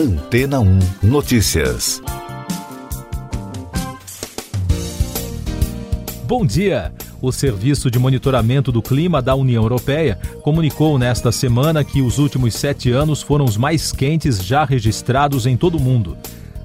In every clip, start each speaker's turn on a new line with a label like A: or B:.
A: Antena 1 Notícias.
B: Bom dia! O Serviço de Monitoramento do Clima da União Europeia comunicou nesta semana que os últimos sete anos foram os mais quentes já registrados em todo o mundo.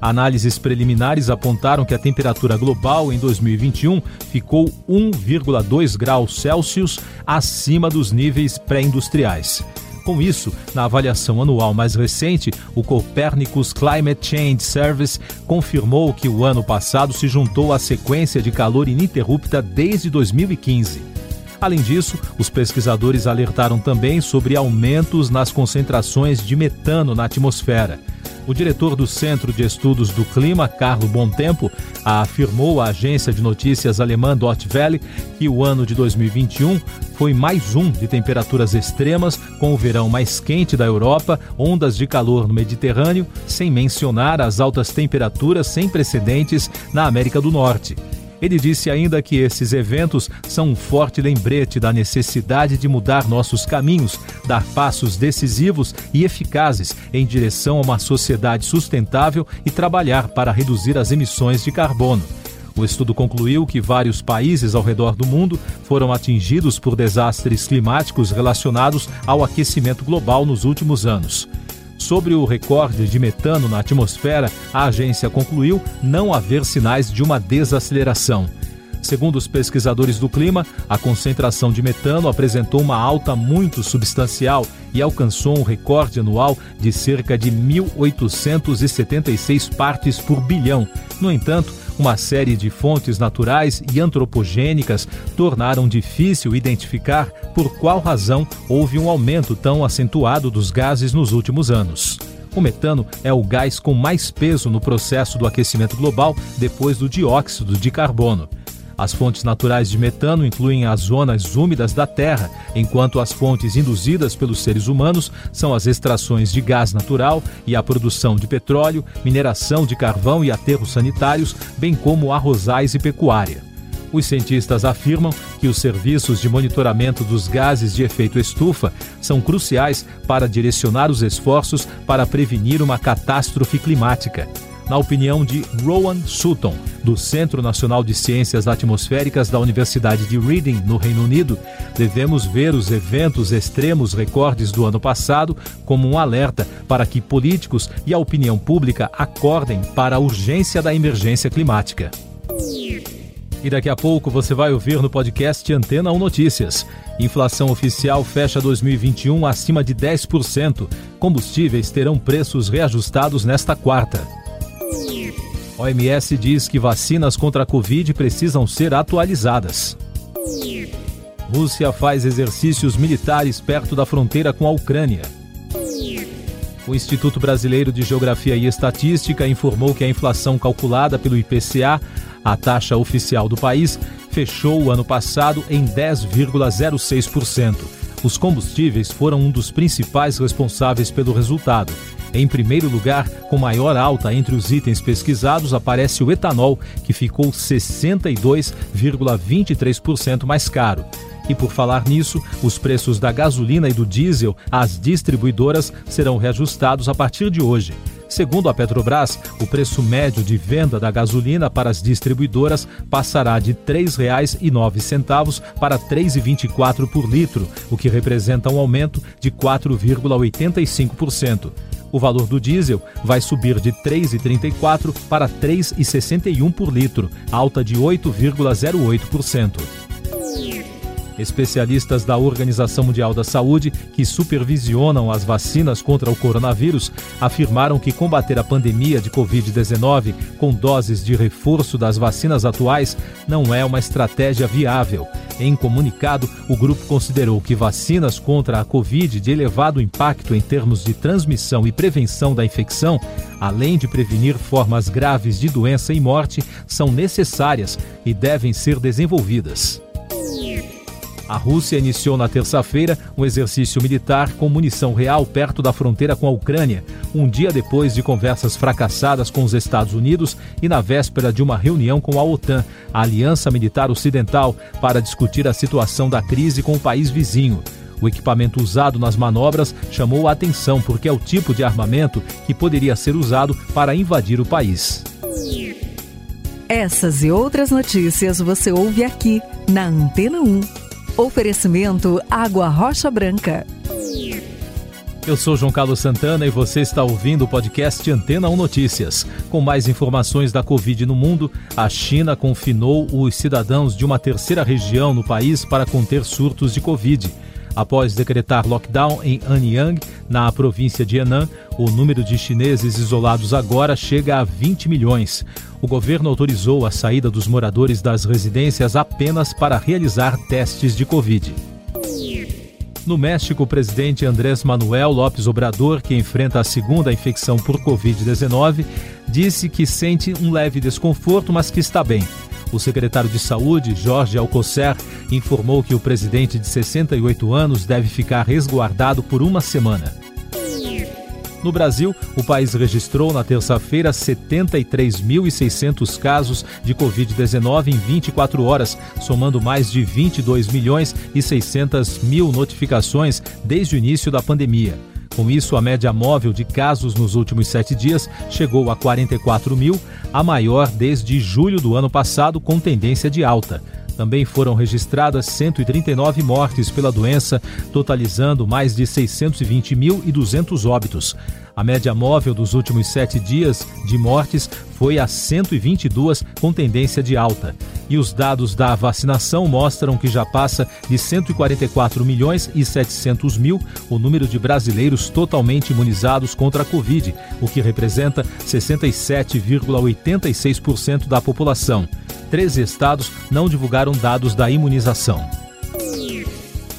B: Análises preliminares apontaram que a temperatura global em 2021 ficou 1,2 graus Celsius acima dos níveis pré-industriais. Com isso, na avaliação anual mais recente, o Copernicus Climate Change Service confirmou que o ano passado se juntou à sequência de calor ininterrupta desde 2015. Além disso, os pesquisadores alertaram também sobre aumentos nas concentrações de metano na atmosfera. O diretor do Centro de Estudos do Clima, Carlo Tempo, afirmou à agência de notícias alemã Dot que o ano de 2021 foi mais um de temperaturas extremas, com o verão mais quente da Europa, ondas de calor no Mediterrâneo, sem mencionar as altas temperaturas sem precedentes na América do Norte. Ele disse ainda que esses eventos são um forte lembrete da necessidade de mudar nossos caminhos, dar passos decisivos e eficazes em direção a uma sociedade sustentável e trabalhar para reduzir as emissões de carbono. O estudo concluiu que vários países ao redor do mundo foram atingidos por desastres climáticos relacionados ao aquecimento global nos últimos anos. Sobre o recorde de metano na atmosfera, a agência concluiu não haver sinais de uma desaceleração. Segundo os pesquisadores do clima, a concentração de metano apresentou uma alta muito substancial e alcançou um recorde anual de cerca de 1.876 partes por bilhão. No entanto, uma série de fontes naturais e antropogênicas tornaram difícil identificar por qual razão houve um aumento tão acentuado dos gases nos últimos anos. O metano é o gás com mais peso no processo do aquecimento global depois do dióxido de carbono. As fontes naturais de metano incluem as zonas úmidas da Terra, enquanto as fontes induzidas pelos seres humanos são as extrações de gás natural e a produção de petróleo, mineração de carvão e aterros sanitários, bem como arrozais e pecuária. Os cientistas afirmam que os serviços de monitoramento dos gases de efeito estufa são cruciais para direcionar os esforços para prevenir uma catástrofe climática na opinião de Rowan Sutton, do Centro Nacional de Ciências Atmosféricas da Universidade de Reading, no Reino Unido, devemos ver os eventos extremos recordes do ano passado como um alerta para que políticos e a opinião pública acordem para a urgência da emergência climática. E daqui a pouco você vai ouvir no podcast Antena 1 Notícias. Inflação oficial fecha 2021 acima de 10%. Combustíveis terão preços reajustados nesta quarta. OMS diz que vacinas contra a Covid precisam ser atualizadas. Rússia faz exercícios militares perto da fronteira com a Ucrânia. O Instituto Brasileiro de Geografia e Estatística informou que a inflação calculada pelo IPCA, a taxa oficial do país, fechou o ano passado em 10,06%. Os combustíveis foram um dos principais responsáveis pelo resultado. Em primeiro lugar, com maior alta entre os itens pesquisados, aparece o etanol, que ficou 62,23% mais caro. E por falar nisso, os preços da gasolina e do diesel às distribuidoras serão reajustados a partir de hoje. Segundo a Petrobras, o preço médio de venda da gasolina para as distribuidoras passará de R$ 3,09 para R$ 3,24 por litro, o que representa um aumento de 4,85% o valor do diesel vai subir de 3,34 para 3,61 por litro, alta de 8,08%. Especialistas da Organização Mundial da Saúde, que supervisionam as vacinas contra o coronavírus, afirmaram que combater a pandemia de Covid-19 com doses de reforço das vacinas atuais não é uma estratégia viável. Em comunicado, o grupo considerou que vacinas contra a Covid de elevado impacto em termos de transmissão e prevenção da infecção, além de prevenir formas graves de doença e morte, são necessárias e devem ser desenvolvidas. A Rússia iniciou na terça-feira um exercício militar com munição real perto da fronteira com a Ucrânia, um dia depois de conversas fracassadas com os Estados Unidos e na véspera de uma reunião com a OTAN, a Aliança Militar Ocidental, para discutir a situação da crise com o país vizinho. O equipamento usado nas manobras chamou a atenção porque é o tipo de armamento que poderia ser usado para invadir o país.
C: Essas e outras notícias você ouve aqui na Antena 1. Oferecimento Água Rocha Branca.
B: Eu sou João Carlos Santana e você está ouvindo o podcast Antena 1 Notícias. Com mais informações da Covid no mundo, a China confinou os cidadãos de uma terceira região no país para conter surtos de Covid. Após decretar lockdown em Anyang, na província de Henan, o número de chineses isolados agora chega a 20 milhões. O governo autorizou a saída dos moradores das residências apenas para realizar testes de Covid. No México, o presidente Andrés Manuel Lopes Obrador, que enfrenta a segunda infecção por Covid-19, disse que sente um leve desconforto, mas que está bem. O secretário de Saúde, Jorge Alcocer, informou que o presidente de 68 anos deve ficar resguardado por uma semana. No Brasil, o país registrou na terça-feira 73.600 casos de Covid-19 em 24 horas, somando mais de 22 milhões e 600 mil notificações desde o início da pandemia. Com isso, a média móvel de casos nos últimos sete dias chegou a 44 mil, a maior desde julho do ano passado, com tendência de alta. Também foram registradas 139 mortes pela doença, totalizando mais de 620.200 óbitos. A média móvel dos últimos sete dias de mortes foi a 122, com tendência de alta. E os dados da vacinação mostram que já passa de 144 milhões e 700 mil o número de brasileiros totalmente imunizados contra a Covid, o que representa 67,86% da população. 13 estados não divulgaram dados da imunização.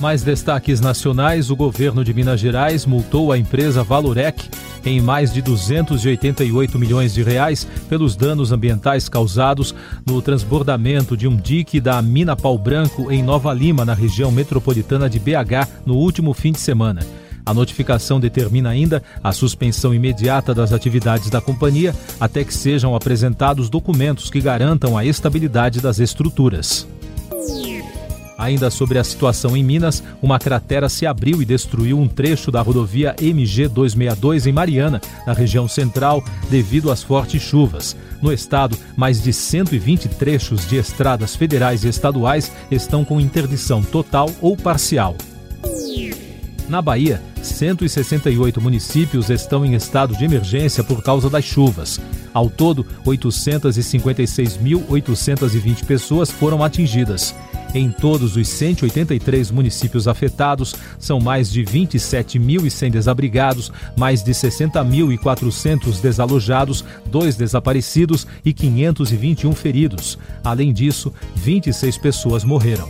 B: Mais destaques nacionais: o governo de Minas Gerais multou a empresa Valorec em mais de 288 milhões de reais pelos danos ambientais causados no transbordamento de um dique da mina Pau Branco em Nova Lima, na região metropolitana de BH, no último fim de semana. A notificação determina ainda a suspensão imediata das atividades da companhia até que sejam apresentados documentos que garantam a estabilidade das estruturas. Ainda sobre a situação em Minas, uma cratera se abriu e destruiu um trecho da rodovia MG 262 em Mariana, na região central, devido às fortes chuvas. No estado, mais de 120 trechos de estradas federais e estaduais estão com interdição total ou parcial. Na Bahia, 168 municípios estão em estado de emergência por causa das chuvas. Ao todo, 856.820 pessoas foram atingidas. Em todos os 183 municípios afetados, são mais de 27.100 desabrigados, mais de 60.400 desalojados, dois desaparecidos e 521 feridos. Além disso, 26 pessoas morreram.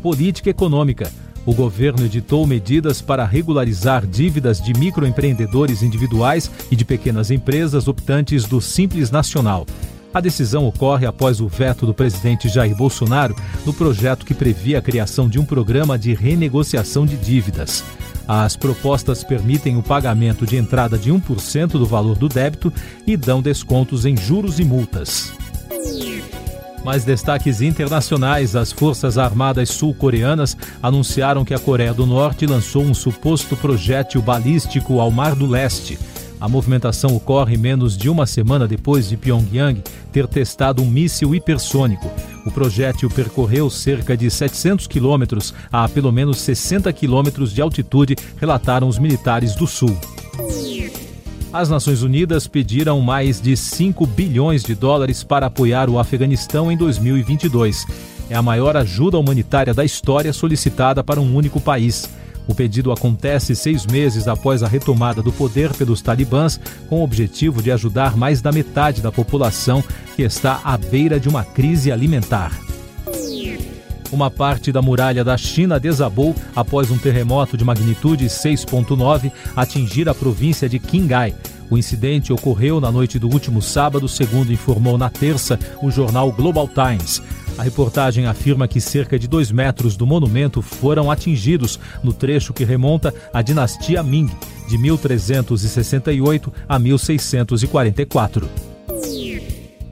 B: Política econômica. O governo editou medidas para regularizar dívidas de microempreendedores individuais e de pequenas empresas optantes do Simples Nacional. A decisão ocorre após o veto do presidente Jair Bolsonaro no projeto que previa a criação de um programa de renegociação de dívidas. As propostas permitem o pagamento de entrada de 1% do valor do débito e dão descontos em juros e multas. Mais destaques internacionais: as Forças Armadas Sul-Coreanas anunciaram que a Coreia do Norte lançou um suposto projétil balístico ao Mar do Leste. A movimentação ocorre menos de uma semana depois de Pyongyang ter testado um míssil hipersônico. O projétil percorreu cerca de 700 quilômetros a pelo menos 60 quilômetros de altitude, relataram os militares do Sul. As Nações Unidas pediram mais de 5 bilhões de dólares para apoiar o Afeganistão em 2022. É a maior ajuda humanitária da história solicitada para um único país. O pedido acontece seis meses após a retomada do poder pelos talibãs, com o objetivo de ajudar mais da metade da população que está à beira de uma crise alimentar. Uma parte da muralha da China desabou após um terremoto de magnitude 6.9 atingir a província de Qinghai. O incidente ocorreu na noite do último sábado, segundo informou na terça o jornal Global Times. A reportagem afirma que cerca de dois metros do monumento foram atingidos no trecho que remonta à dinastia Ming, de 1368 a 1644.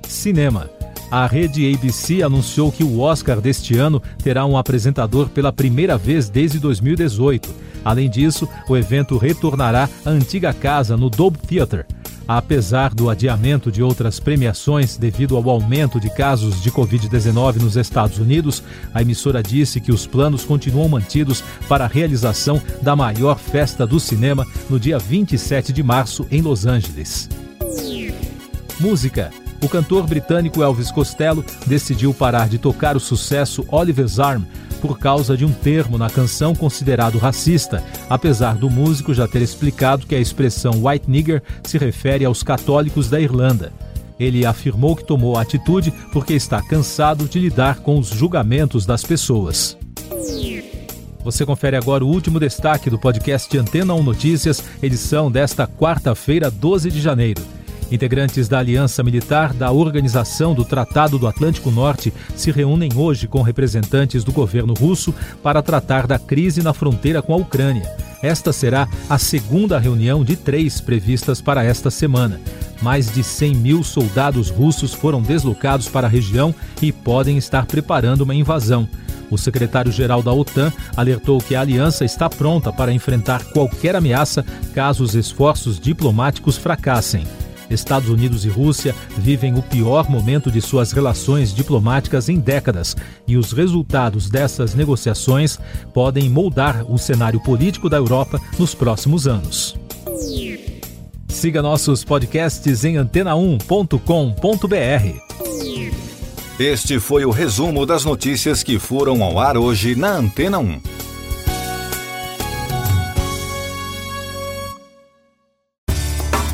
B: Cinema. A rede ABC anunciou que o Oscar deste ano terá um apresentador pela primeira vez desde 2018. Além disso, o evento retornará à antiga casa no Dolby Theatre. Apesar do adiamento de outras premiações devido ao aumento de casos de Covid-19 nos Estados Unidos, a emissora disse que os planos continuam mantidos para a realização da maior festa do cinema no dia 27 de março em Los Angeles. Música. O cantor britânico Elvis Costello decidiu parar de tocar o sucesso Oliver's Arm por causa de um termo na canção considerado racista, apesar do músico já ter explicado que a expressão white nigger se refere aos católicos da Irlanda. Ele afirmou que tomou a atitude porque está cansado de lidar com os julgamentos das pessoas. Você confere agora o último destaque do podcast Antena 1 Notícias, edição desta quarta-feira, 12 de janeiro. Integrantes da Aliança Militar da Organização do Tratado do Atlântico Norte se reúnem hoje com representantes do governo russo para tratar da crise na fronteira com a Ucrânia. Esta será a segunda reunião de três previstas para esta semana. Mais de 100 mil soldados russos foram deslocados para a região e podem estar preparando uma invasão. O secretário-geral da OTAN alertou que a aliança está pronta para enfrentar qualquer ameaça caso os esforços diplomáticos fracassem. Estados Unidos e Rússia vivem o pior momento de suas relações diplomáticas em décadas e os resultados dessas negociações podem moldar o cenário político da Europa nos próximos anos. Siga nossos podcasts em antena1.com.br.
A: Este foi o resumo das notícias que foram ao ar hoje na Antena 1.